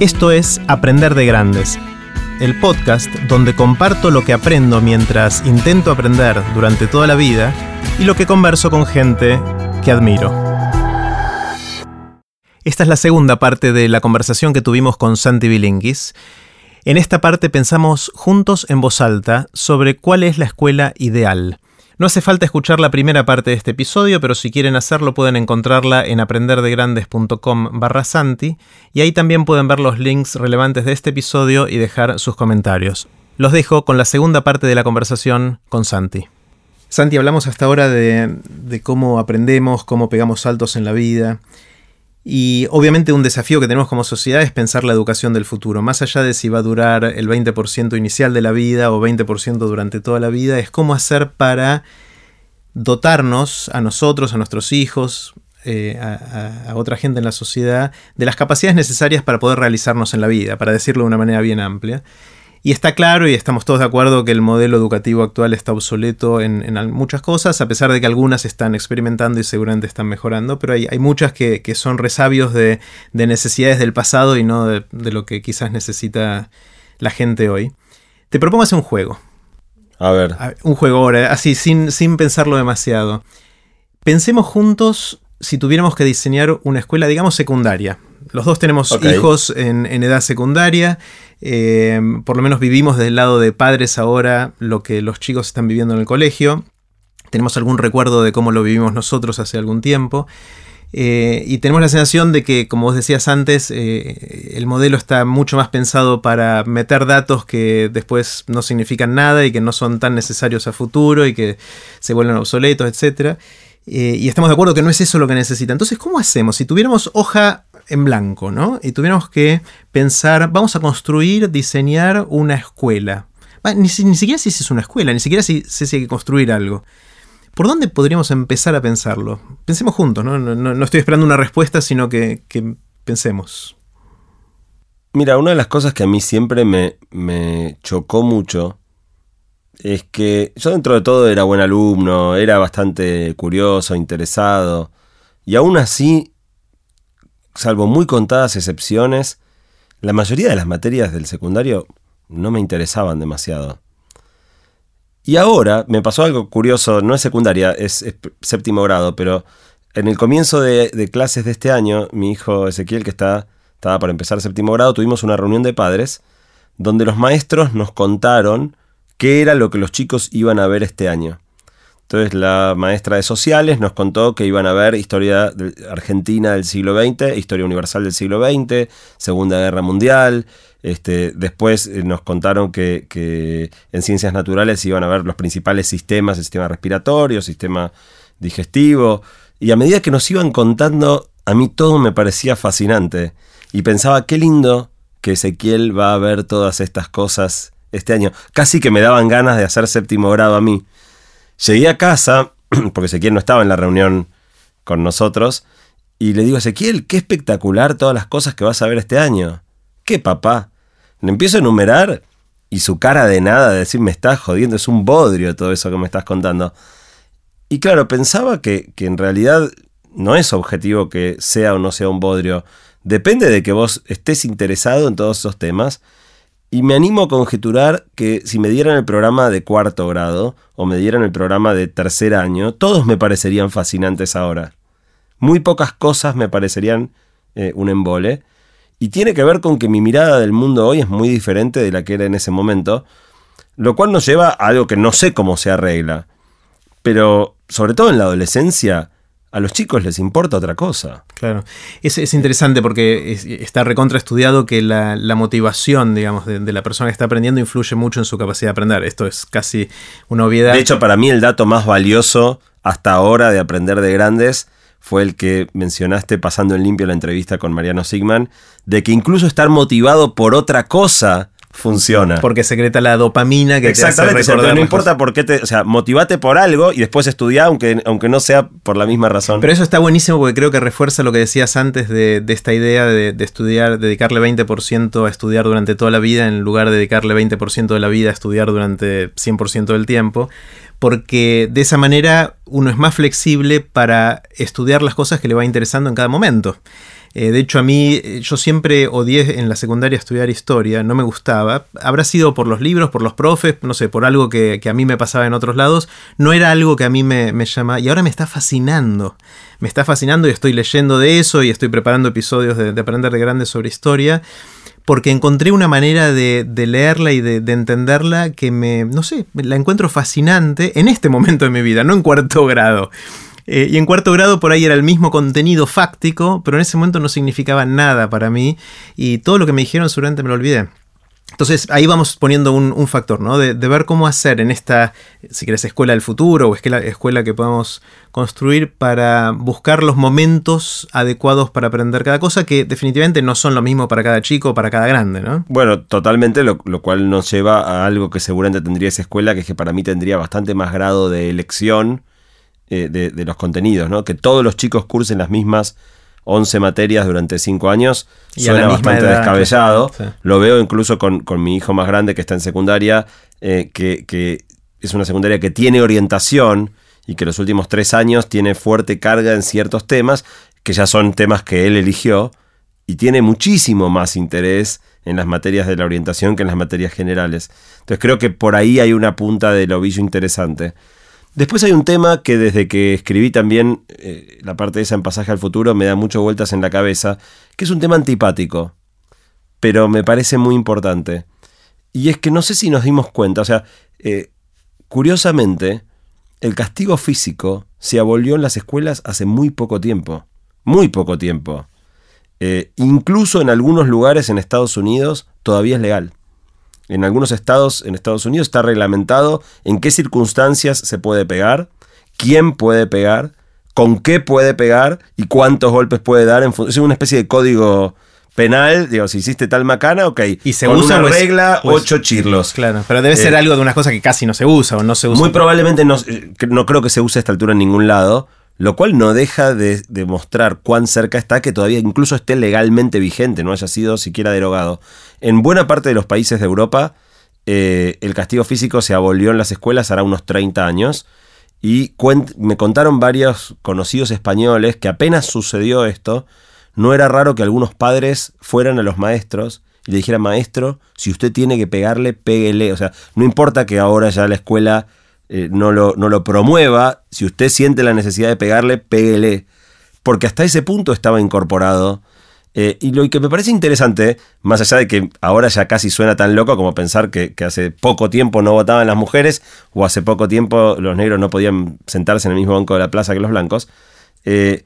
Esto es Aprender de Grandes, el podcast donde comparto lo que aprendo mientras intento aprender durante toda la vida y lo que converso con gente que admiro. Esta es la segunda parte de la conversación que tuvimos con Santi Bilinguis. En esta parte pensamos juntos en voz alta sobre cuál es la escuela ideal. No hace falta escuchar la primera parte de este episodio, pero si quieren hacerlo pueden encontrarla en aprenderdegrandes.com barra Santi y ahí también pueden ver los links relevantes de este episodio y dejar sus comentarios. Los dejo con la segunda parte de la conversación con Santi. Santi, hablamos hasta ahora de, de cómo aprendemos, cómo pegamos saltos en la vida. Y obviamente un desafío que tenemos como sociedad es pensar la educación del futuro. Más allá de si va a durar el 20% inicial de la vida o 20% durante toda la vida, es cómo hacer para dotarnos a nosotros, a nuestros hijos, eh, a, a, otra gente en la sociedad, de las capacidades necesarias para poder realizarnos en la vida, para decirlo de una manera bien amplia. Y está claro y estamos todos de acuerdo que el modelo educativo actual está obsoleto en, en muchas cosas, a pesar de que algunas están experimentando y seguramente están mejorando, pero hay, hay muchas que, que, son resabios de, de, necesidades del pasado y no de, de, lo que quizás necesita la gente hoy. Te propongo hacer un juego. A ver. Un juego ahora, así, sin, sin pensarlo demasiado. Pensemos juntos si tuviéramos que diseñar una escuela, digamos, secundaria. Los dos tenemos okay. hijos en, en, edad secundaria. Eh, por lo menos vivimos del lado de padres ahora lo que los chicos están viviendo en el colegio. Tenemos algún recuerdo de cómo lo vivimos nosotros hace algún tiempo. Eh, y tenemos la sensación de que, como vos decías antes, eh, el modelo está mucho más pensado para meter datos que después no significan nada y que no son tan necesarios a futuro y que se vuelven obsoletos, etc. Eh, y estamos de acuerdo que no es eso lo que necesita. Entonces, ¿cómo hacemos? Si tuviéramos hoja en blanco, ¿no? Y tuviéramos que pensar, vamos a construir, diseñar una escuela. Ni, ni siquiera si es una escuela, ni siquiera si, si hay que construir algo. ¿Por dónde podríamos empezar a pensarlo? Pensemos juntos, ¿no? No, no, estoy esperando una respuesta, sino que, que, pensemos. Mira, una de las cosas que a mí siempre me, me chocó mucho es que yo dentro de todo era buen alumno, era bastante curioso, interesado, y aún así salvo muy contadas excepciones, la mayoría de las materias del secundario no me interesaban demasiado. Y ahora me pasó algo curioso, no es secundaria, es, séptimo grado, pero en el comienzo de, de, clases de este año, mi hijo Ezequiel, que está, estaba para empezar séptimo grado, tuvimos una reunión de padres donde los maestros nos contaron qué era lo que los chicos iban a ver este año. Entonces la maestra de sociales nos contó que iban a ver historia argentina del siglo XX, historia universal del siglo XX, Segunda Guerra Mundial. Este, después eh, nos contaron que, en ciencias naturales iban a ver los principales sistemas, el sistema respiratorio, sistema digestivo. Y a medida que nos iban contando, a mí todo me parecía fascinante. Y pensaba, qué lindo que Ezequiel va a ver todas estas cosas este año. Casi que me daban ganas de hacer séptimo grado a mí. Llegué a casa, porque Ezequiel no estaba en la reunión con nosotros, y le digo Ezequiel, qué espectacular todas las cosas que vas a ver este año. ¿Qué papá? Le empiezo a enumerar y su cara de nada, de decir, me estás jodiendo, es un bodrio todo eso que me estás contando. Y claro, pensaba que, que en realidad no es objetivo que sea o no sea un bodrio. Depende de que vos estés interesado en todos esos temas y me animo a conjeturar que si me dieran el programa de cuarto grado o me dieran el programa de tercer año, todos me parecerían fascinantes ahora. Muy pocas cosas me parecerían eh, un embole. Y tiene que ver con que mi mirada del mundo hoy es muy diferente de la que era en ese momento, lo cual nos lleva a algo que no sé cómo se arregla. Pero, sobre todo en la adolescencia, a los chicos les importa otra cosa. Claro. Es, es interesante porque es, está recontraestudiado que la, la, motivación, digamos, de, de, la persona que está aprendiendo influye mucho en su capacidad de aprender. Esto es casi una obviedad. De hecho, para mí el dato más valioso hasta ahora de aprender de grandes fue el que mencionaste pasando en limpio la entrevista con Mariano Sigman, de que incluso estar motivado por otra cosa funciona. Porque secreta la dopamina que Exactamente, te hace recordar. No importa por qué te. O sea, motivate por algo y después estudia, aunque, aunque no sea por la misma razón. Pero eso está buenísimo porque creo que refuerza lo que decías antes de, de esta idea de, de, estudiar, dedicarle 20% a estudiar durante toda la vida en lugar de dedicarle 20% de la vida a estudiar durante 100% del tiempo. Porque de esa manera uno es más flexible para estudiar las cosas que le va interesando en cada momento. Eh, de hecho, a mí, eh, yo siempre odié en la secundaria estudiar historia, no me gustaba. Habrá sido por los libros, por los profes, no sé, por algo que, a mí me pasaba en otros lados. No era algo que a mí me, me llama. Y ahora me está fascinando. Me está fascinando y estoy leyendo de eso y estoy preparando episodios de, de Aprender de Grandes sobre historia porque encontré una manera de, leerla y de, entenderla que me, no sé, la encuentro fascinante en este momento de mi vida, no en cuarto grado. Eh, y en cuarto grado por ahí era el mismo contenido fáctico, pero en ese momento no significaba nada para mí y todo lo que me dijeron seguramente me lo olvidé. Entonces ahí vamos poniendo un, factor, ¿no? De, ver cómo hacer en esta, si querés, escuela del futuro o escuela, escuela que podamos construir para buscar los momentos adecuados para aprender cada cosa, que definitivamente no son lo mismo para cada chico o para cada grande, ¿no? Bueno, totalmente, lo, cual nos lleva a algo que seguramente tendría esa escuela, que es que para mí tendría bastante más grado de elección eh, de, de los contenidos, ¿no? Que todos los chicos cursen las mismas 11 materias durante 5 años, suena bastante descabellado. Lo veo incluso con, mi hijo más grande que está en secundaria, eh, que, es una secundaria que tiene orientación y que los últimos 3 años tiene fuerte carga en ciertos temas, que ya son temas que él eligió, y tiene muchísimo más interés en las materias de la orientación que en las materias generales. Entonces creo que por ahí hay una punta del ovillo interesante. Después hay un tema que desde que escribí también eh, la parte de esa en Pasaje al Futuro me da muchas vueltas en la cabeza, que es un tema antipático, pero me parece muy importante. Y es que no sé si nos dimos cuenta, o sea, eh, curiosamente, el castigo físico se abolió en las escuelas hace muy poco tiempo, muy poco tiempo. Eh, incluso en algunos lugares en Estados Unidos todavía es legal en algunos estados en Estados Unidos está reglamentado en qué circunstancias se puede pegar, quién puede pegar, con qué puede pegar y cuántos golpes puede dar. En es una especie de código penal, digo, si hiciste tal macana, ok. Y se usa una regla, ocho chirlos. Claro, pero debe ser eh, algo de una cosa que casi no se usa o no se usa. Muy probablemente no, eh, no creo que se use a esta altura en ningún lado, lo cual no deja de demostrar cuán cerca está que todavía incluso esté legalmente vigente, no haya sido siquiera derogado. En buena parte de los países de Europa, eh, el castigo físico se abolió en las escuelas hará unos 30 años. Y me contaron varios conocidos españoles que apenas sucedió esto, no era raro que algunos padres fueran a los maestros y le dijeran, maestro, si usted tiene que pegarle, péguele. O sea, no importa que ahora ya la escuela eh, no, lo, no lo promueva, si usted siente la necesidad de pegarle, péguele. Porque hasta ese punto estaba incorporado. Eh, y lo que me parece interesante, más allá de que ahora ya casi suena tan loco como pensar que, hace poco tiempo no votaban las mujeres o hace poco tiempo los negros no podían sentarse en el mismo banco de la plaza que los blancos, eh,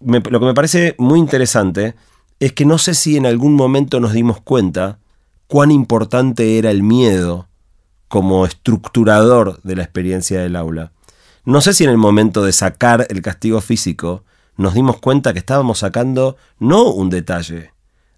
lo que me parece muy interesante es que no sé si en algún momento nos dimos cuenta cuán importante era el miedo como estructurador de la experiencia del aula. No sé si en el momento de sacar el castigo físico nos dimos cuenta que estábamos sacando no un detalle,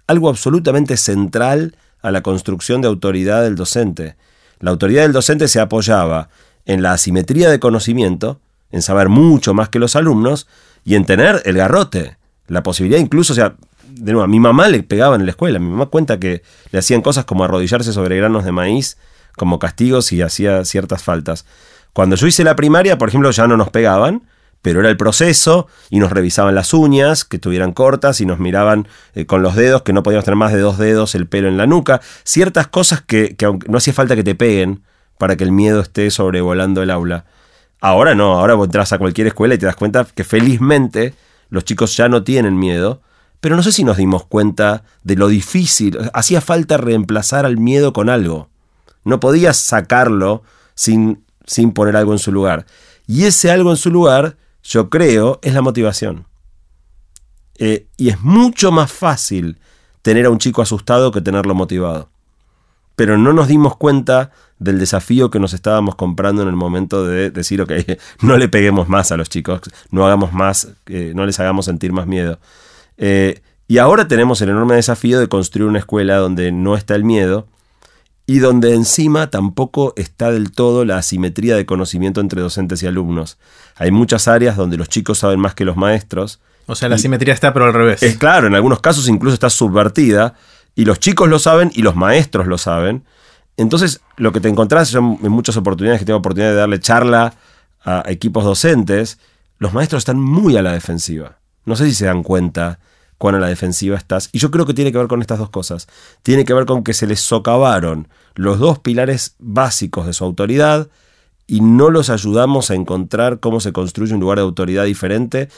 algo absolutamente central a la construcción de autoridad del docente. La autoridad del docente se apoyaba en la asimetría de conocimiento, en saber mucho más que los alumnos y en tener el garrote, la posibilidad incluso, o sea, de nuevo, a mi mamá le pegaban en la escuela, mi mamá cuenta que le hacían cosas como arrodillarse sobre granos de maíz como castigos y hacía ciertas faltas. Cuando yo hice la primaria, por ejemplo, ya no nos pegaban, pero era el proceso y nos revisaban las uñas, que estuvieran cortas y nos miraban eh, con los dedos, que no podíamos tener más de dos dedos el pelo en la nuca, ciertas cosas que, no hacía falta que te peguen para que el miedo esté sobrevolando el aula. Ahora no, ahora vos entras a cualquier escuela y te das cuenta que felizmente los chicos ya no tienen miedo, pero no sé si nos dimos cuenta de lo difícil, hacía falta reemplazar al miedo con algo. No podías sacarlo sin, sin poner algo en su lugar. Y ese algo en su lugar, yo creo, es la motivación. Eh, y es mucho más fácil tener a un chico asustado que tenerlo motivado. Pero no nos dimos cuenta del desafío que nos estábamos comprando en el momento de decir, ok, no le peguemos más a los chicos, no hagamos más, eh, no les hagamos sentir más miedo. Eh, y ahora tenemos el enorme desafío de construir una escuela donde no está el miedo, y donde encima tampoco está del todo la asimetría de conocimiento entre docentes y alumnos. Hay muchas áreas donde los chicos saben más que los maestros. O sea, la asimetría está pero al revés. Es claro, en algunos casos incluso está subvertida y los chicos lo saben y los maestros lo saben. Entonces, lo que te encontrás, yo en muchas oportunidades que tengo oportunidad de darle charla a equipos docentes, los maestros están muy a la defensiva. No sé si se dan cuenta cuán a la defensiva estás. Y yo creo que tiene que ver con estas dos cosas. Tiene que ver con que se les socavaron los dos pilares básicos de su autoridad y no los ayudamos a encontrar cómo se construye un lugar de autoridad diferente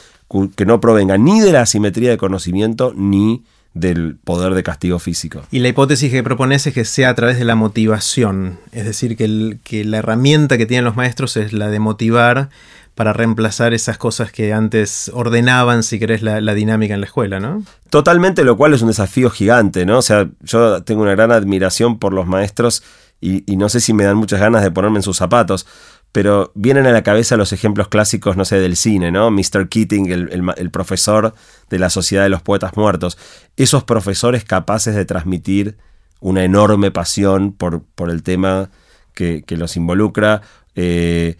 que no provenga ni de la asimetría de conocimiento ni del poder de castigo físico. Y la hipótesis que propones es que sea a través de la motivación, es decir, que, que la herramienta que tienen los maestros es la de motivar para reemplazar esas cosas que antes ordenaban, si querés, la, dinámica en la escuela, ¿no? Totalmente, lo cual es un desafío gigante, ¿no? O sea, yo tengo una gran admiración por los maestros y, no sé si me dan muchas ganas de ponerme en sus zapatos, pero vienen a la cabeza los ejemplos clásicos, no sé, del cine, ¿no? Mr. Keating, el, profesor de la Sociedad de los Poetas Muertos. Esos profesores capaces de transmitir una enorme pasión por, por el tema que, los involucra eh,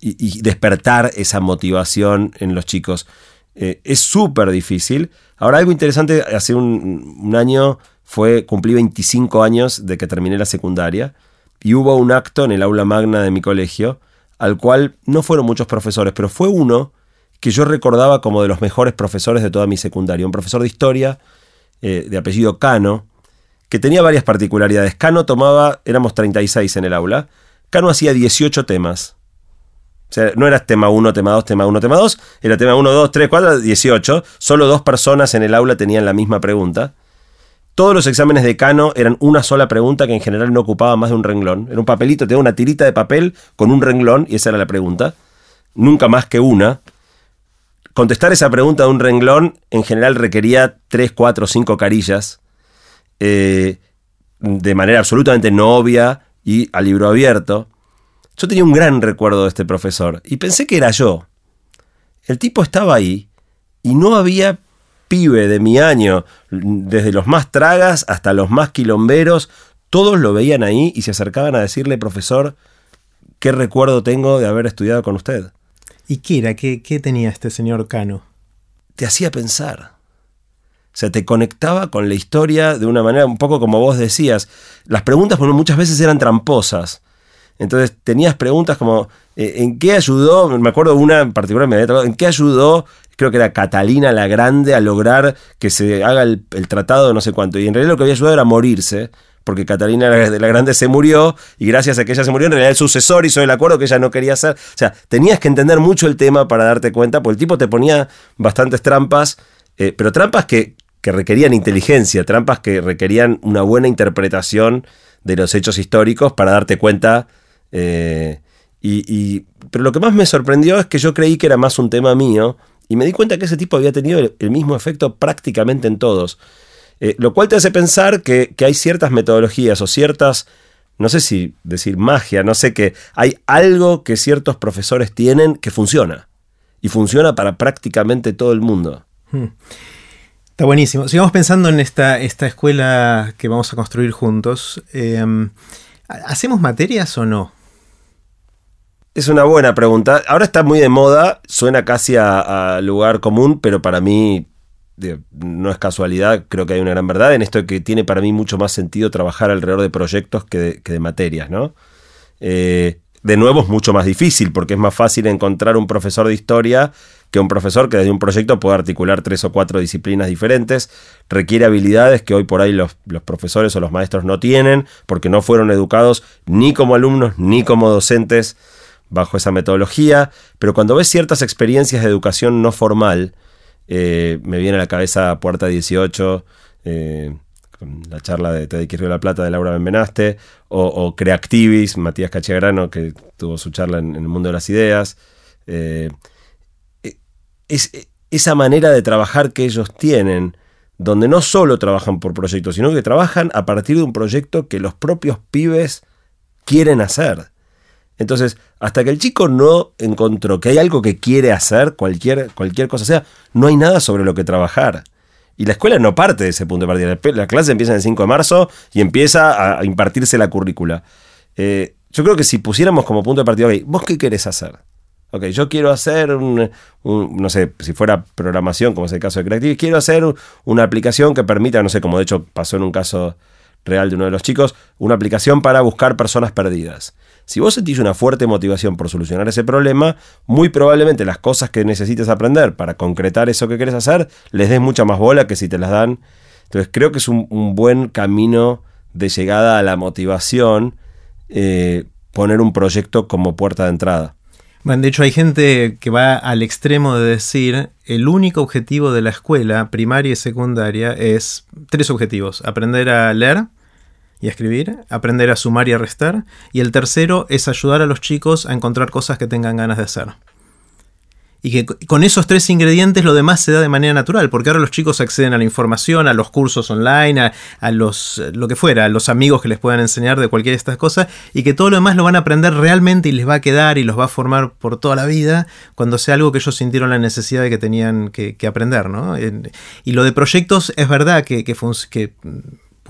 y, despertar esa motivación en los chicos. Eh, es súper difícil. Ahora, algo interesante, hace un, año fue, cumplí 25 años de que terminé la secundaria y hubo un acto en el aula magna de mi colegio al cual no fueron muchos profesores, pero fue uno que yo recordaba como de los mejores profesores de toda mi secundaria, un profesor de historia eh, de apellido Cano, que tenía varias particularidades. Cano tomaba, éramos 36 en el aula, Cano hacía 18 temas. O sea, no era tema 1, tema 2, tema 1, tema 2, era tema 1, 2, 3, 4, 18. Solo dos personas en el aula tenían la misma pregunta. Todos los exámenes de Cano eran una sola pregunta que en general no ocupaba más de un renglón. Era un papelito, tenía una tirita de papel con un renglón y esa era la pregunta. Nunca más que una. Contestar esa pregunta de un renglón en general requería 3, 4, 5 carillas. Eh, de manera absolutamente no obvia y a libro abierto. Yo tenía un gran recuerdo de este profesor y pensé que era yo. El tipo estaba ahí y no había pibe de mi año, desde los más tragas hasta los más quilomberos, todos lo veían ahí y se acercaban a decirle, profesor, ¿qué recuerdo tengo de haber estudiado con usted? ¿Y qué era? ¿Qué, qué tenía este señor Cano? Te hacía pensar. O sea, te conectaba con la historia de una manera un poco como vos decías. Las preguntas muchas veces eran tramposas. Entonces tenías preguntas como, eh, ¿en qué ayudó? Me acuerdo una en particular, me había ¿en qué ayudó creo que era Catalina la Grande, a lograr que se haga el, tratado de no sé cuánto. Y en realidad lo que había ayudado era morirse, porque Catalina la, Grande se murió, y gracias a que ella se murió, en realidad el sucesor hizo el acuerdo que ella no quería hacer. O sea, tenías que entender mucho el tema para darte cuenta, porque el tipo te ponía bastantes trampas, eh, pero trampas que, requerían inteligencia, trampas que requerían una buena interpretación de los hechos históricos para darte cuenta. Eh, y, pero lo que más me sorprendió es que yo creí que era más un tema mío, y me di cuenta que ese tipo había tenido el, mismo efecto prácticamente en todos. Eh, lo cual te hace pensar que, hay ciertas metodologías o ciertas, no sé si decir magia, no sé que hay algo que ciertos profesores tienen que funciona. Y funciona para prácticamente todo el mundo. Hmm. Está buenísimo. Sigamos pensando en esta, esta escuela que vamos a construir juntos. Em, ¿Hacemos materias o no? Es una buena pregunta. Ahora está muy de moda, suena casi a, lugar común, pero para mí no es casualidad, creo que hay una gran verdad en esto que tiene para mí mucho más sentido trabajar alrededor de proyectos que de, materias, ¿no? Eh, de nuevo es mucho más difícil porque es más fácil encontrar un profesor de historia que un profesor que desde un proyecto puede articular tres o cuatro disciplinas diferentes, requiere habilidades que hoy por ahí los, los, profesores o los maestros no tienen porque no fueron educados ni como alumnos ni como docentes bajo esa metodología, pero cuando ves ciertas experiencias de educación no formal, eh, me viene a la cabeza Puerta 18, eh, la charla de Teddy de la Plata de Laura Benvenaste, o, Creactivis, Matías Cachiagrano, que tuvo su charla en, el mundo de las ideas. Eh, es, esa manera de trabajar que ellos tienen, donde no solo trabajan por proyectos, sino que trabajan a partir de un proyecto que los propios pibes quieren hacer. Entonces, hasta que el chico no encontró que hay algo que quiere hacer, cualquier, cualquier cosa sea, no hay nada sobre lo que trabajar. Y la escuela no parte de ese punto de partida. La clase empieza el 5 de marzo y empieza a impartirse la currícula. Eh, yo creo que si pusiéramos como punto de partida, ok, ¿vos qué querés hacer? Ok, yo quiero hacer un, no sé, si fuera programación, como es el caso de Creative, quiero hacer una aplicación que permita, no sé, como de hecho pasó en un caso real de uno de los chicos, una aplicación para buscar personas perdidas. Si vos sentís una fuerte motivación por solucionar ese problema, muy probablemente las cosas que necesites aprender para concretar eso que querés hacer, les des mucha más bola que si te las dan. Entonces creo que es un, buen camino de llegada a la motivación eh, poner un proyecto como puerta de entrada. Bueno, de hecho hay gente que va al extremo de decir el único objetivo de la escuela primaria y secundaria es tres objetivos. Aprender a leer y a escribir, aprender a sumar y a restar. Y el tercero es ayudar a los chicos a encontrar cosas que tengan ganas de hacer y que con esos tres ingredientes lo demás se da de manera natural, porque ahora los chicos acceden a la información, a los cursos online, a, los lo que fuera, a los amigos que les puedan enseñar de cualquiera de estas cosas, y que todo lo demás lo van a aprender realmente y les va a quedar y los va a formar por toda la vida cuando sea algo que ellos sintieron la necesidad de que tenían que, aprender, ¿no? Y lo de proyectos es verdad que, que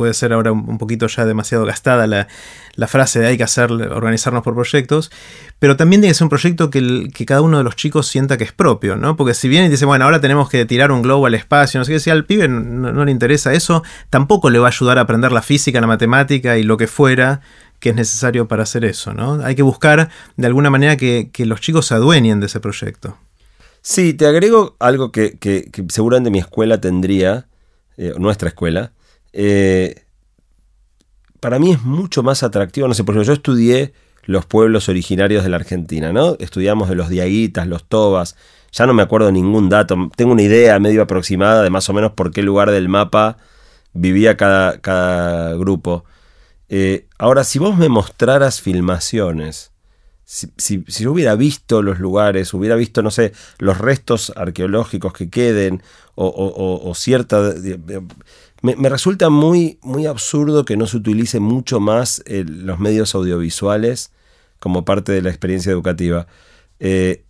puede ser ahora un poquito ya demasiado gastada la, frase de hay que hacer, organizarnos por proyectos, pero también tiene que ser un proyecto que, que, cada uno de los chicos sienta que es propio, ¿no? Porque si bien dice, bueno, ahora tenemos que tirar un globo al espacio, no sé qué, si al pibe no, le interesa eso, tampoco le va a ayudar a aprender la física, la matemática y lo que fuera que es necesario para hacer eso, ¿no? Hay que buscar de alguna manera que, los chicos se adueñen de ese proyecto. Sí, te agrego algo que, seguramente mi escuela tendría, eh, nuestra escuela, eh, para mí es mucho más atractivo. No sé, por ejemplo, yo estudié los pueblos originarios de la Argentina, ¿no? Estudiamos de los diaguitas, los tobas. Ya no me acuerdo ningún dato. Tengo una idea medio aproximada de más o menos por qué lugar del mapa vivía cada, cada grupo. Eh, ahora, si vos me mostraras filmaciones, si, yo hubiera visto los lugares, hubiera visto, no sé, los restos arqueológicos que queden, o, o cierta me, resulta muy, muy absurdo que no se utilice mucho más eh, los medios audiovisuales como parte de la experiencia educativa. Eh,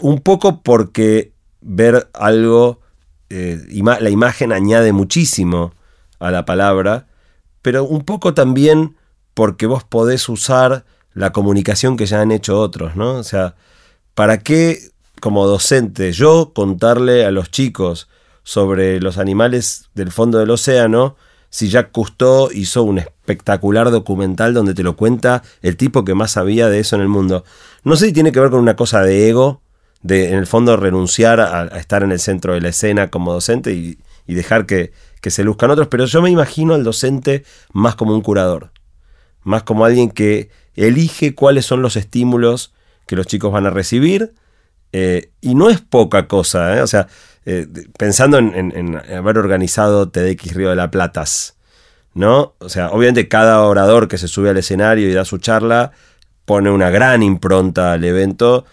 un poco porque ver algo, eh, la imagen añade muchísimo a la palabra, pero un poco también porque vos podés usar la comunicación que ya han hecho otros, ¿no? O sea, ¿para qué como docente yo contarle a los chicos sobre los animales del fondo del océano, si Jacques Cousteau hizo un espectacular documental donde te lo cuenta el tipo que más sabía de eso en el mundo. No sé si tiene que ver con una cosa de ego, de en el fondo renunciar a, estar en el centro de la escena como docente y, dejar que, que, se luzcan otros, pero yo me imagino al docente más como un curador, más como alguien que elige cuáles son los estímulos que los chicos van a recibir, eh, y no es poca cosa, ¿eh? o sea, eh, pensando en, haber organizado TDX Río de la Platas, ¿no? O sea, obviamente cada orador que se sube al escenario y da su charla pone una gran impronta al evento,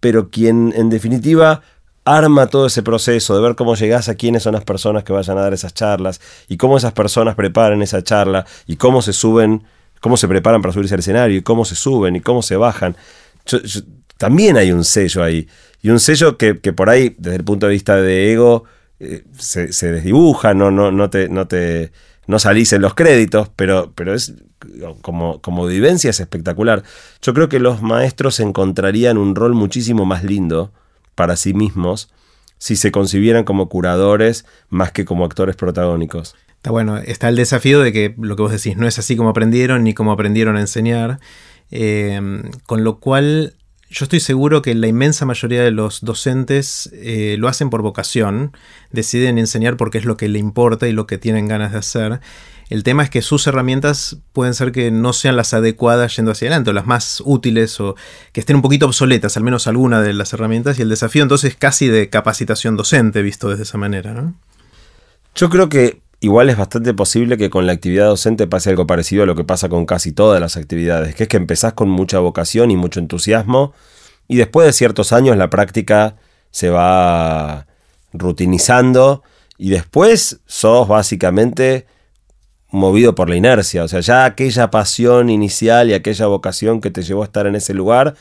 pero quien en definitiva arma todo ese proceso de ver cómo llegás a quiénes son las personas que vayan a dar esas charlas y cómo esas personas preparan esa charla y cómo se suben, cómo se preparan para subirse al escenario y cómo se suben y cómo se bajan. también hay un sello ahí. Y un sello que, por ahí, desde el punto de vista de ego, eh, se, desdibuja, no, no, no, te, no, te, no salís en los créditos, pero, pero es como, como vivencia es espectacular. Yo creo que los maestros encontrarían un rol muchísimo más lindo para sí mismos si se concibieran como curadores más que como actores protagónicos. Está bueno, está el desafío de que lo que vos decís no es así como aprendieron ni como aprendieron a enseñar, eh, con lo cual yo estoy seguro que la inmensa mayoría de los docentes eh, lo hacen por vocación, deciden enseñar porque es lo que le importa y lo que tienen ganas de hacer. El tema es que sus herramientas pueden ser que no sean las adecuadas yendo hacia adelante, o las más útiles, o que estén un poquito obsoletas, al menos alguna de las herramientas, y el desafío entonces es casi de capacitación docente, visto desde esa manera. ¿no? Yo creo que igual es bastante posible que con la actividad docente pase algo parecido a lo que pasa con casi todas las actividades, que es que empezás con mucha vocación y mucho entusiasmo y después de ciertos años la práctica se va rutinizando y después sos básicamente movido por la inercia, o sea, ya aquella pasión inicial y aquella vocación que te llevó a estar en ese lugar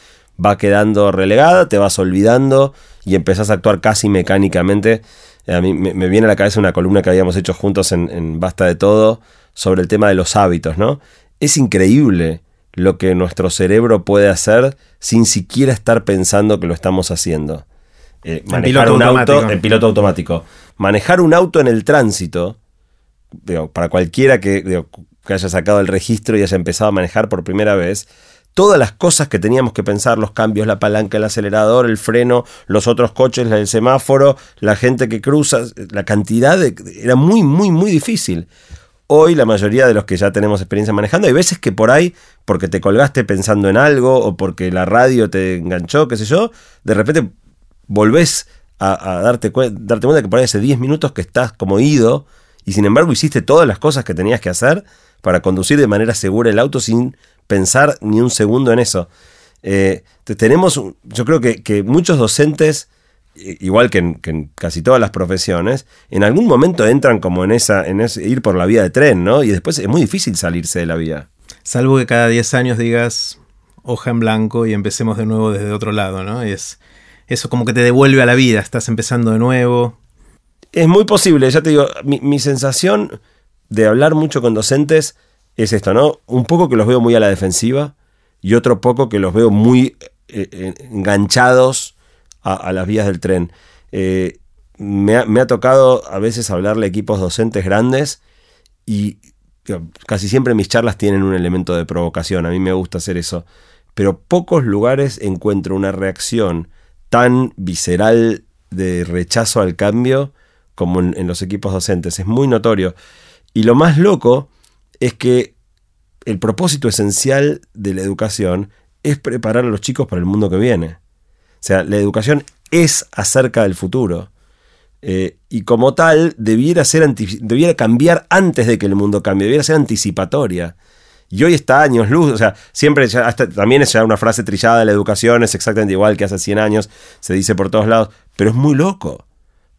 va quedando relegada, te vas olvidando y empezás a actuar casi mecánicamente a mí me, viene a la cabeza una columna que habíamos hecho juntos en, Basta de Todo sobre el tema de los hábitos, ¿no? Es increíble lo que nuestro cerebro puede hacer sin siquiera estar pensando que lo estamos haciendo. Eh, manejar un auto en piloto automático. Manejar un auto en el tránsito para cualquiera que, que haya sacado el registro y haya empezado a manejar por primera vez, todas las cosas que teníamos que pensar, los cambios, la palanca, el acelerador, el freno, los otros coches, el semáforo, la gente que cruza, la cantidad de, era muy, muy, muy difícil. Hoy la mayoría de los que ya tenemos experiencia manejando, hay veces que por ahí, porque te colgaste pensando en algo o porque la radio te enganchó, qué sé yo, de repente volvés a, darte, darte cuenta que por ahí hace 10 minutos que estás como ido y sin embargo hiciste todas las cosas que tenías que hacer para conducir de manera segura el auto sin pensar ni un segundo en eso. Eh, tenemos, yo creo que, muchos docentes, igual que en, casi todas las profesiones, en algún momento entran como en esa, en ese, ir por la vía de tren, ¿no? Y después es muy difícil salirse de la vía. Salvo que cada 10 años digas hoja en blanco y empecemos de nuevo desde otro lado, ¿no? Y es eso como que te devuelve a la vida, estás empezando de nuevo. Es muy posible, ya te digo, mi, mi sensación de hablar mucho con docentes es esto, ¿no? Un poco que los veo muy a la defensiva y otro poco que los veo muy eh, eh, enganchados a, las vías del tren. Eh, me, ha, tocado a veces hablarle a equipos docentes grandes y casi siempre mis charlas tienen un elemento de provocación, a mí me gusta hacer eso, pero pocos lugares encuentro una reacción tan visceral de rechazo al cambio como en los equipos docentes, es muy notorio. Y lo más loco es que el propósito esencial de la educación es preparar a los chicos para el mundo que viene. O sea, la educación es acerca del futuro. Eh, y como tal, debiera, ser debiera cambiar antes de que el mundo cambie, debiera ser anticipatoria. Y hoy está años luz, o sea, siempre, también es ya una frase trillada, la educación es exactamente igual que hace 100 años, se dice por todos lados, pero es muy loco,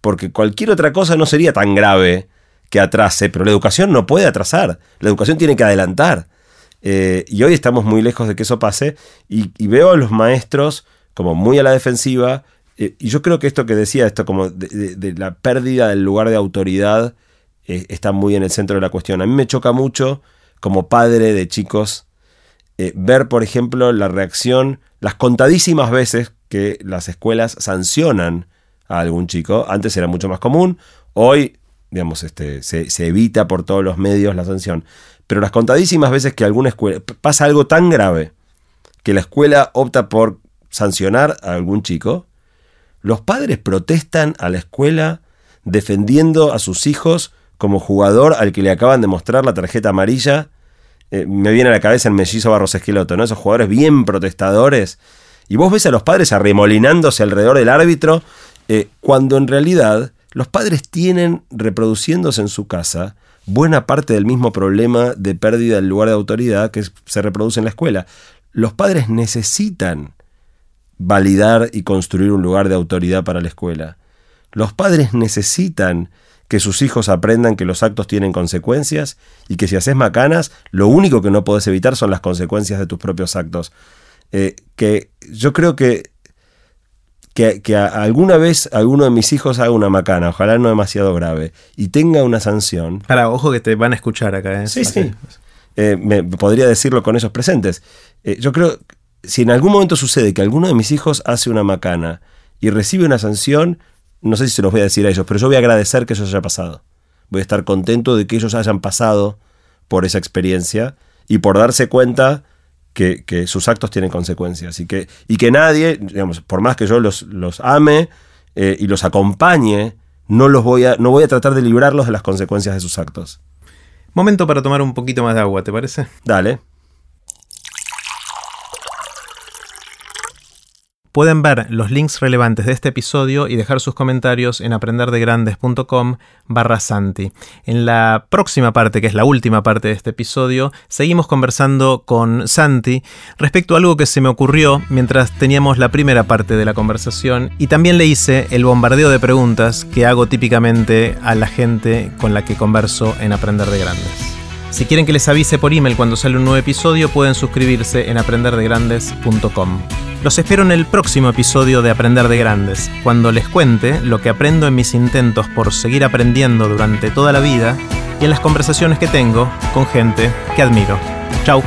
porque cualquier otra cosa no sería tan grave que atrase, pero la educación no puede atrasar, la educación tiene que adelantar. Eh, y hoy estamos muy lejos de que eso pase y, veo a los maestros como muy a la defensiva. Eh, y yo creo que esto que decía, esto como de, la pérdida del lugar de autoridad, eh, está muy en el centro de la cuestión. A mí me choca mucho como padre de chicos ver, por ejemplo, la reacción, las contadísimas veces que las escuelas sancionan a algún chico. Antes era mucho más común, hoy digamos, este, se, evita por todos los medios la sanción. Pero las contadísimas veces que alguna escuela pasa algo tan grave que la escuela opta por sancionar a algún chico, los padres protestan a la escuela defendiendo a sus hijos como jugador al que le acaban de mostrar la tarjeta amarilla. Eh, me viene a la cabeza el mellizo Barros Esqueloto, ¿no? Esos jugadores bien protestadores. Y vos ves a los padres arremolinándose alrededor del árbitro, eh, cuando en realidad los padres tienen reproduciéndose en su casa buena parte del mismo problema de pérdida del lugar de autoridad que se reproduce en la escuela. Los padres necesitan validar y construir un lugar de autoridad para la escuela. Los padres necesitan que sus hijos aprendan que los actos tienen consecuencias y que si haces macanas, lo único que no puedes evitar son las consecuencias de tus propios actos. Eh, que yo creo que que, alguna vez alguno de mis hijos haga una macana, ojalá no demasiado grave, y tenga una sanción. Para, ojo que te van a escuchar acá. ¿eh? Sí, sí. Eh, me podría decirlo con esos presentes. Eh, yo creo, si en algún momento sucede que alguno de mis hijos hace una macana y recibe una sanción, no sé si se los voy a decir a ellos, pero yo voy a agradecer que eso haya pasado. Voy a estar contento de que ellos hayan pasado por esa experiencia y por darse cuenta que, sus actos tienen consecuencias y que, y que nadie, digamos, por más que yo los, los ame eh, y los acompañe, no, los voy a, no voy a tratar de librarlos de las consecuencias de sus actos. Momento para tomar un poquito más de agua, ¿te parece? Dale. Pueden ver los links relevantes de este episodio y dejar sus comentarios en aprenderdegrandes.com barra Santi. En la próxima parte, que es la última parte de este episodio, seguimos conversando con Santi respecto a algo que se me ocurrió mientras teníamos la primera parte de la conversación y también le hice el bombardeo de preguntas que hago típicamente a la gente con la que converso en Aprender de Grandes. Si quieren que les avise por email cuando sale un nuevo episodio, pueden suscribirse en aprenderdegrandes.com. Los espero en el próximo episodio de Aprender de Grandes, cuando les cuente lo que aprendo en mis intentos por seguir aprendiendo durante toda la vida y en las conversaciones que tengo con gente que admiro. Chao.